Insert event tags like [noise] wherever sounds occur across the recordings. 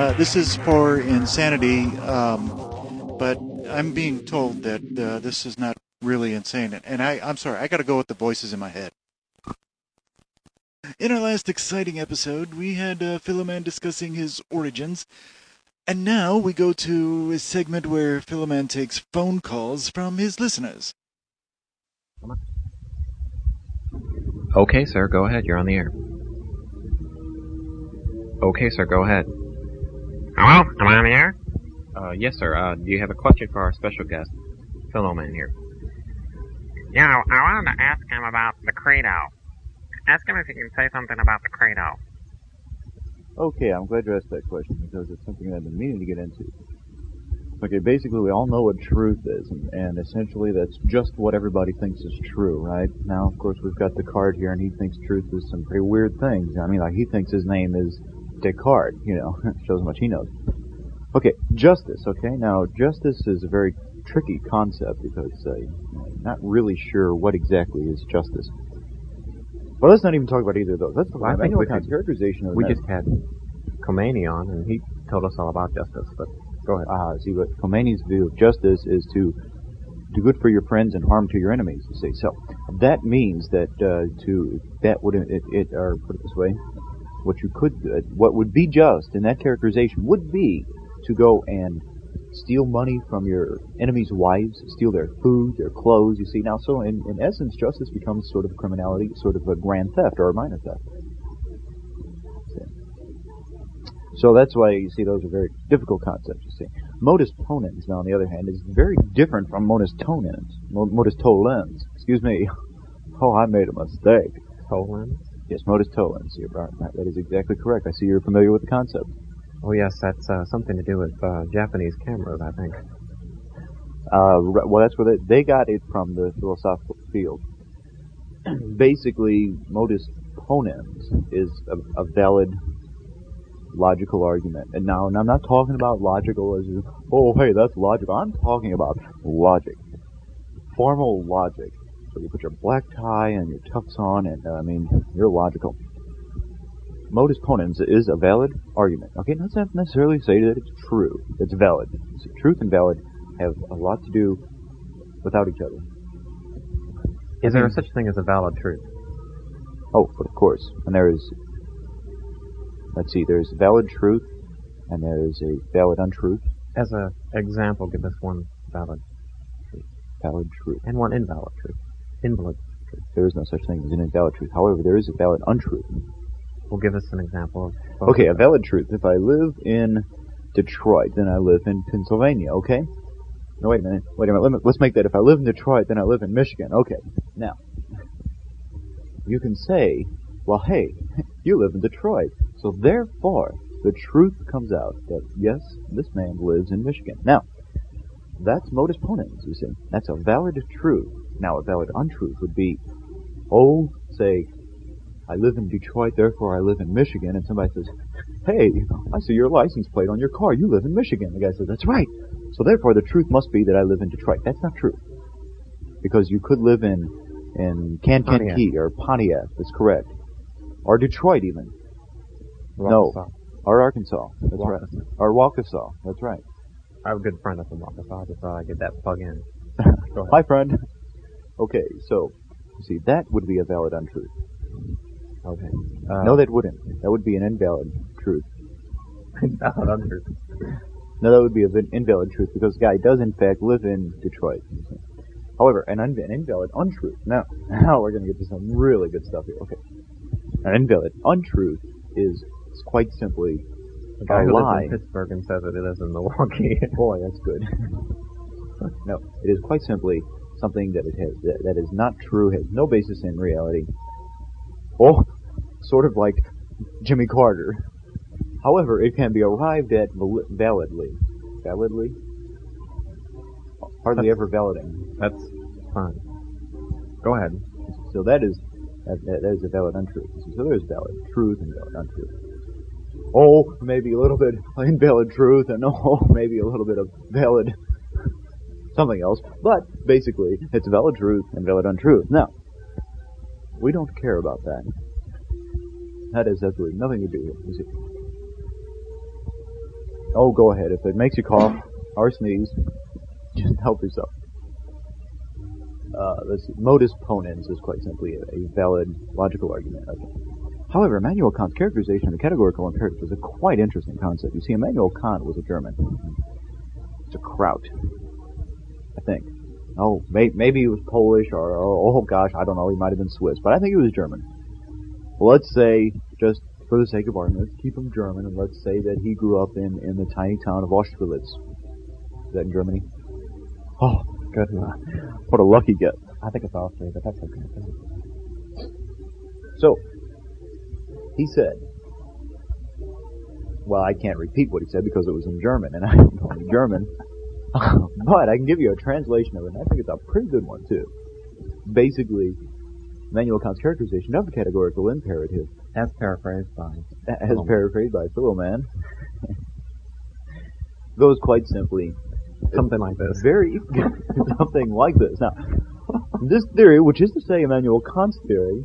Uh, this is for insanity, um, but I'm being told that uh, this is not really insane. And I, I'm sorry, I got to go with the voices in my head. In our last exciting episode, we had uh, Philoman discussing his origins. And now we go to a segment where Philoman takes phone calls from his listeners. Okay, sir, go ahead. You're on the air. Okay, sir, go ahead. Hello? Am I on the air? Uh, yes, sir. Uh, do you have a question for our special guest, Philoman here? Yeah, I wanted to ask him about the Credo. Ask him if he can say something about the Credo. Okay, I'm glad you asked that question because it's something I've been meaning to get into. Okay, basically we all know what truth is, and, and essentially that's just what everybody thinks is true, right? Now, of course, we've got the card here, and he thinks truth is some pretty weird things. I mean, like he thinks his name is Descartes, you know, [laughs] shows how much he knows. Okay, justice, okay? Now, justice is a very tricky concept because uh, I'm not really sure what exactly is justice. Well, let's not even talk about either of those. Let's talk Well, I think we kind of could- characterization of We just had Khomeini on, and he told us all about justice, but go ahead. Ah, see, what Khomeini's view of justice is to do good for your friends and harm to your enemies. You see, so that means that uh, to that would it, it or put it this way, what you could what would be just in that characterization would be to go and steal money from your enemies' wives, steal their food, their clothes. You see, now so in, in essence, justice becomes sort of criminality, sort of a grand theft or a minor theft. So that's why you see those are very difficult concepts. You see, modus ponens, now on the other hand, is very different from modus tonens. Modus tollens. Excuse me. [laughs] Oh, I made a mistake. Toland? Yes, modus tollens. You're right. That- That is exactly correct. I see you're familiar with the concept. Oh, yes, that's uh, something to do with uh, Japanese cameras, I think. Uh, well, that's where they, they got it from the philosophical field. [clears throat] Basically, modus ponens is a, a valid logical argument. And now, and I'm not talking about logical as, oh, hey, that's logical. I'm talking about logic. Formal logic. So you put your black tie and your tux on, and uh, I mean, you're logical. Modus ponens is a valid argument. Okay, not necessarily say that it's true. It's valid. So truth and valid have a lot to do without each other. Is there such thing as a valid truth? Oh, but of course. And there is, let's see, there's valid truth, and there is a valid untruth. As an example, give us one valid truth. Valid truth. and one invalid truth. Invalid. There is no such thing as an invalid truth. However, there is a valid untruth. Well, give us an example of. Okay, a valid truth. If I live in Detroit, then I live in Pennsylvania, okay? No, wait a minute. Wait a minute. Let me, let's make that if I live in Detroit, then I live in Michigan. Okay. Now, you can say, well, hey, [laughs] you live in Detroit. So therefore, the truth comes out that, yes, this man lives in Michigan. Now, that's modus ponens, you see. That's a valid truth. Now, a valid untruth would be, oh, say, I live in Detroit, therefore I live in Michigan, and somebody says, Hey, I see your license plate on your car. You live in Michigan. The guy says, That's right. So therefore the truth must be that I live in Detroit. That's not true. Because you could live in in Kankakee or Pontiac, that's correct. Or Detroit even. No. Or Arkansas. That's right. Or Waukesha. That's right. I have a good friend up in Waukesha. I just thought I'd get that plug in. [laughs] Hi friend. Okay, so see that would be a valid untruth. Okay. Uh, no, that wouldn't. That would be an invalid truth. [laughs] valid untruth. No, that would be an invalid truth because the guy does in fact live in Detroit. However, an, un- an invalid untruth. Now, [laughs] now we're going to get to some really good stuff here. Okay, an invalid untruth is quite simply The guy a who lie. lives in Pittsburgh and says that he lives in Milwaukee. [laughs] Boy, that's good. no, it is quite simply something that it has that, that is not true, has no basis in reality. Oh, sort of like Jimmy Carter. However, it can be arrived at val- validly. Validly? Hardly ever validing. That's fine. Go ahead. So that is that, that, that is a valid untruth. So there is valid truth and valid untruth. Oh, maybe a little bit [laughs] invalid truth, and [laughs] oh, maybe a little bit of valid something else. But basically, it's valid truth and valid untruth. Now, we don't care about that. That has absolutely nothing to do with it. Oh, go ahead. If it makes you cough or sneeze, [laughs] just help yourself. Uh, this modus ponens is quite simply a, valid logical argument. Okay. However, Immanuel Kant's characterization of the categorical imperative is a quite interesting concept. You see, Immanuel Kant was a German. It's a Kraut, think. Oh, may, maybe he was Polish or, or, oh gosh, I don't know. He might have been Swiss, but I think he was German. Well, let's say, just for the sake of argument, let's keep him German, and let's say that he grew up in, in the tiny town of Austerlitz. Is that in Germany? Oh, Good. what a lucky get. I think it's Austria, but that's okay. So, he said, well, I can't repeat what he said because it was in German, and I don't know any German. [laughs] but I can give you a translation of it, and I think it's a pretty good one, too. Basically, Immanuel Kant's characterization of the categorical imperative, As paraphrased by. as paraphrased by Philoman, goes quite simply Something like this. very [laughs] something like this. Now, this theory, which is to say Immanuel Kant's theory,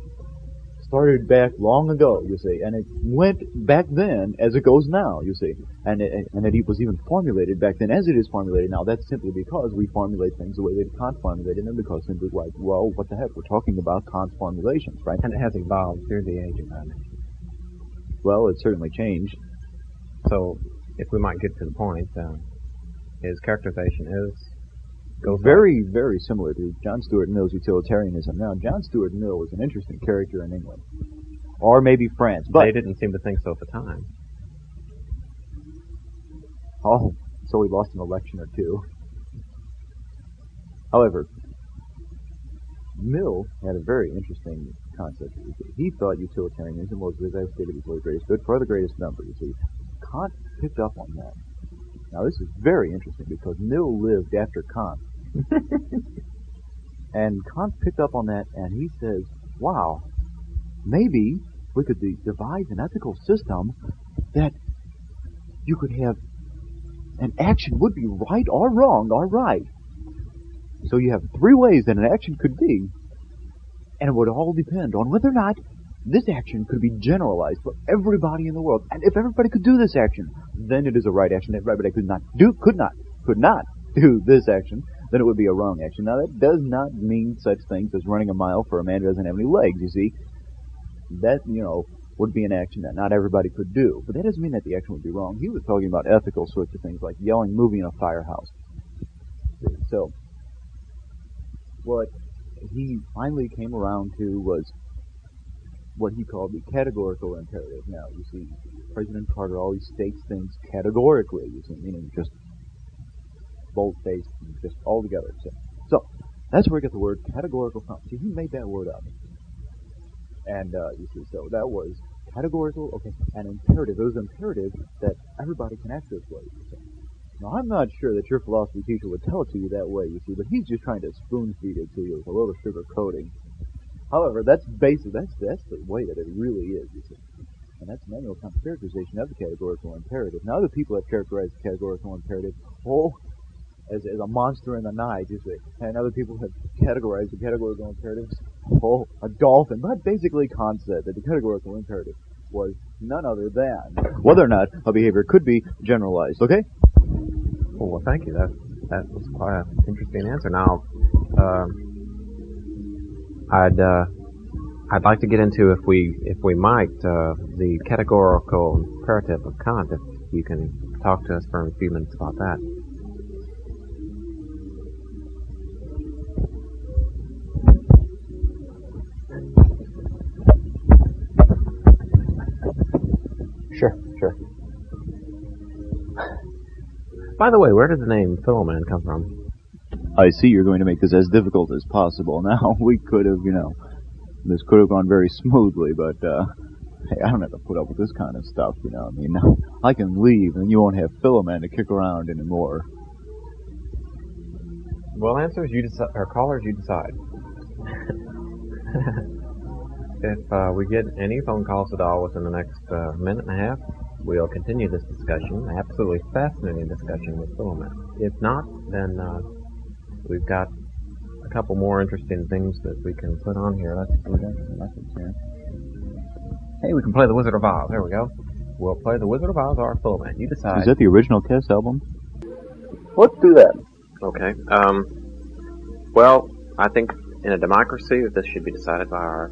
started back long ago, you see, and it went back then as it goes now, you see, and it, and it was even formulated back then as it is formulated now. That's simply because we formulate things the way that Kant formulated them, because simply like, well, what the heck, we're talking about Kant's formulations, right? And it has evolved through the age of man. Well, it certainly changed. So, if we might get to the point, uh, his characterization is goes Very, very similar to John Stuart Mill's utilitarianism. Now, John Stuart Mill was an interesting character in England, or maybe France, but they didn't seem to think so at the time. Oh, so we lost an election or two. However, Mill had a very interesting concept. He thought utilitarianism was, as I stated before, the greatest good for the greatest number, you see. Kant picked up on that. Now, this is very interesting because Mill lived after Kant. [laughs] and Kant picked up on that and he says, wow, maybe we could de- devise an ethical system that you could have an action would be right or wrong or right. So you have three ways that an action could be, and it would all depend on whether or not this action could be generalized for everybody in the world. And if everybody could do this action, then it is a right action. If everybody could not do, could not, could not do this action, then it would be a wrong action. Now that does not mean such things as running a mile for a man who doesn't have any legs, you see. That, you know, would be an action that not everybody could do. But that doesn't mean that the action would be wrong. He was talking about ethical sorts of things like yelling movie in a firehouse. So, what he finally came around to was what he called the categorical imperative. Now, you see, President Carter always states things categorically, you see, meaning just bold-faced, just all together. So, so that's where we get the word categorical from. See, he made that word up. And, uh, you see, so that was categorical, okay, and imperative. It was imperative that everybody can act this way. you see. Now, I'm not sure that your philosophy teacher would tell it to you that way, you see, but he's just trying to spoon feed it to you with a little sugar coating. However, that's basic. That's that's the way that it really is, you see. And that's Kant's characterization of the categorical imperative. Now, other people have characterized the categorical imperative, oh, as, as a monster in the night, you see. And other people have categorized the categorical imperative, oh, a dolphin. But basically, Kant said that the categorical imperative was none other than whether or not a behavior could be generalized. Okay? Oh, well, thank you. That that was quite an interesting answer. Now, um, I'd uh, I'd like to get into if we if we might uh, the categorical imperative of Kant. If you can talk to us for a few minutes about that. Sure, sure. By the way, where did the name Philoman come from? I see you're going to make this as difficult as possible. [laughs] Now, we could have, you know, this could have gone very smoothly, but, uh, hey, I don't have to put up with this kind of stuff, you know. I mean, [laughs] I can leave, and you won't have Philoman to kick around anymore. Well, answers you decide, or callers you decide. [laughs] if uh, we get any phone calls at all within the next uh, minute and a half, we'll continue this discussion. Absolutely fascinating discussion with Philoman. If not, then uh, we've got a couple more interesting things that we can put on here. Let's we got some message here. Hey, we can play the Wizard of Oz. There we go. we'll play The Wizard of Oz or Philoman. You decide. Is that the original Kiss album? Let's do that. Okay. Um, well, I think in a democracy this should be decided by our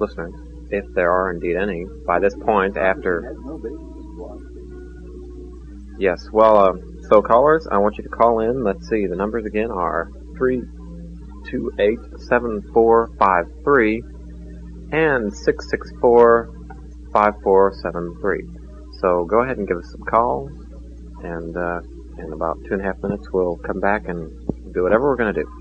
listeners, if there are indeed any, by this point after. Yes, well, uh, so callers, I want you to call in. Let's see, the numbers again are 328-7453 and 664-5473. So go ahead and give us some calls, and uh, in about two and a half minutes we'll come back and do whatever we're going to do.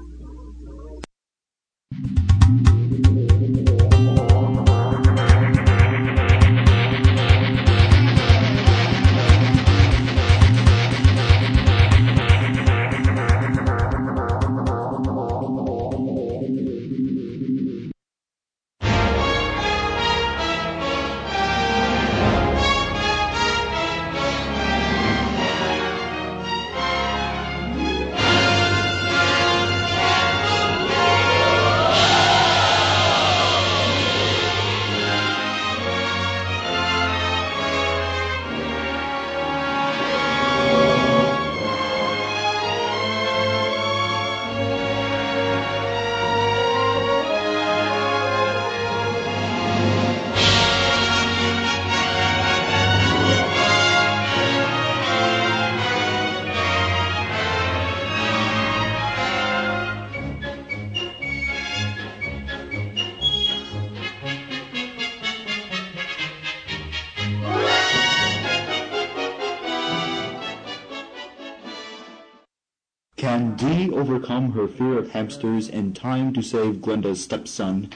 Can Dee overcome her fear of hamsters in time to save Glenda's stepson?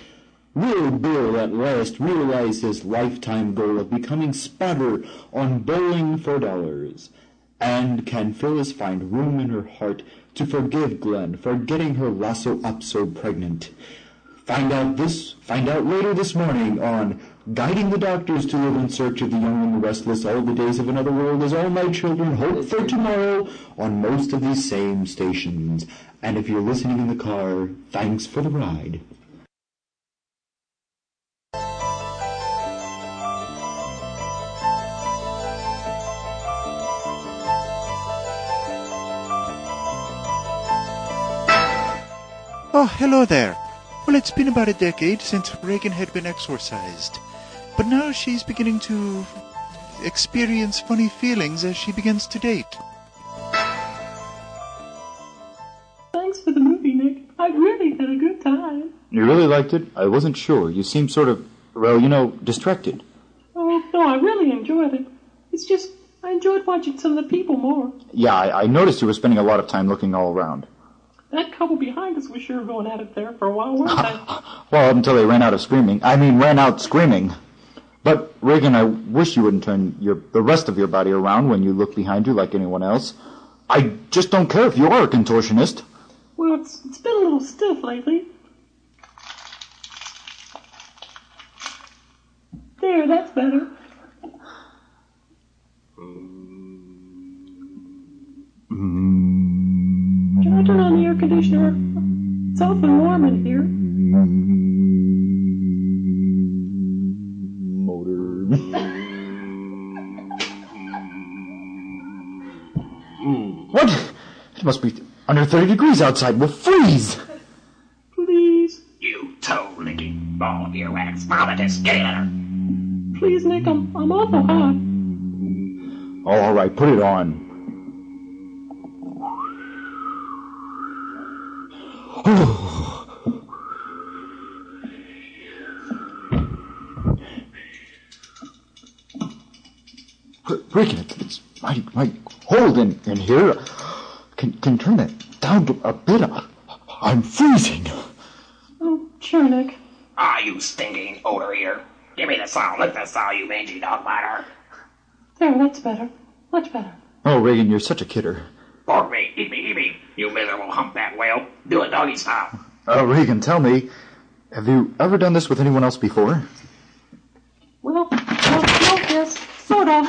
Will Bill at last realize his lifetime goal of becoming spotter on Bowling for Dollars? And can Phyllis find room in her heart to forgive Glen for getting her lasso up so pregnant? Find out this, find out later this morning on Guiding the Doctors to Live in Search of the Young and the Restless All the Days of Another World as All My Children Hope for Tomorrow on most of these same stations. And if you're listening in the car, thanks for the ride. Oh, hello there. Well, it's been about a decade since Regan had been exorcised. But now she's beginning to experience funny feelings as she begins to date. Thanks for the movie, Nick. I really had a good time. You really liked it? I wasn't sure. You seemed sort of, well, you know, distracted. Oh, no, I really enjoyed it. It's just, I enjoyed watching some of the people more. Yeah, I, I noticed you were spending a lot of time looking all around. That couple behind us was sure going at it there for a while, weren't they? [laughs] Well, until they ran out of screaming. I mean, ran out screaming. But, Regan, I wish you wouldn't turn your, the rest of your body around when you look behind you like anyone else. I just don't care if you are a contortionist. well, it's, it's been a little stiff lately. There, that's better. Must be under 30 degrees outside. We'll freeze. Please. You toe-licking ball of earwax vomitous gator. Please, Nick, I'm, I'm awful hot. Oh, all right, put it on. [sighs] Breaking it. It's my my hold in, in here. Can can turn that down to a bit. I'm freezing. Oh, sure, Nick. Ah, you stinking odor eater. Give me the saw, lick the saw, you mangy dog biter. There, that's better. Much better. Oh, Regan, you're such a kidder. Pork me, eat me, eat me, you miserable humpback whale. Do it doggy style. Oh, Regan, tell me, have you ever done this with anyone else before? Well, well, well, yes, sort of.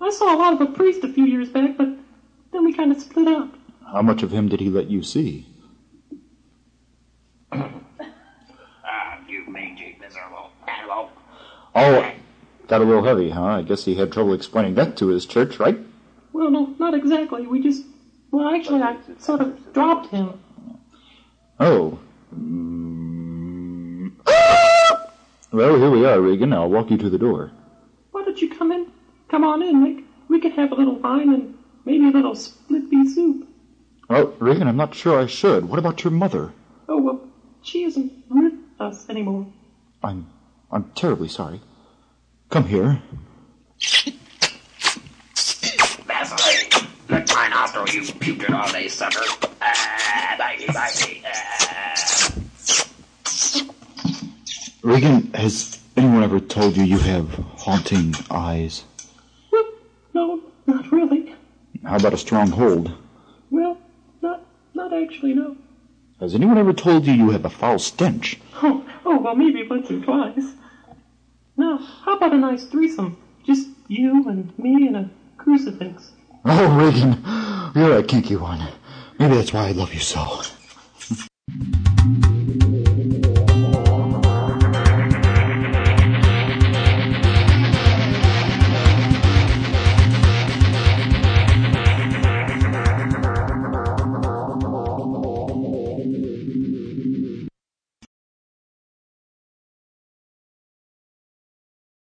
I saw a lot of a priest a few years back, but then we kind of split up. How much of him did he let you see? [coughs] Ah, you mangy, miserable animal. Oh, Got a little heavy, huh? I guess he had trouble explaining that to his church, right? Well, no, not exactly. We just. Well, actually, I sort of dropped him. Oh. Mm. [coughs] Well, here we are, Regan. I'll walk you to the door. Why don't you come in? Come on in, Nick. We could have a little wine and maybe a little split pea soup. Well, Regan, I'm not sure I should. What about your mother? Oh, well, she isn't with us anymore. I'm I'm terribly sorry. Come here. Vaseline. Look my nostril, you putrid all day sucker. Ah, bitey, bitey. Ah. Regan, has anyone ever told you you have haunting eyes? Well, no, not really. How about a strong hold? Well, not not actually, no. Has anyone ever told you you have a foul stench? Oh, oh, well, maybe once or twice. Now, how about a nice threesome? Just you and me and a crucifix. Oh, Regan, you're a kinky one. Maybe that's why I love you so.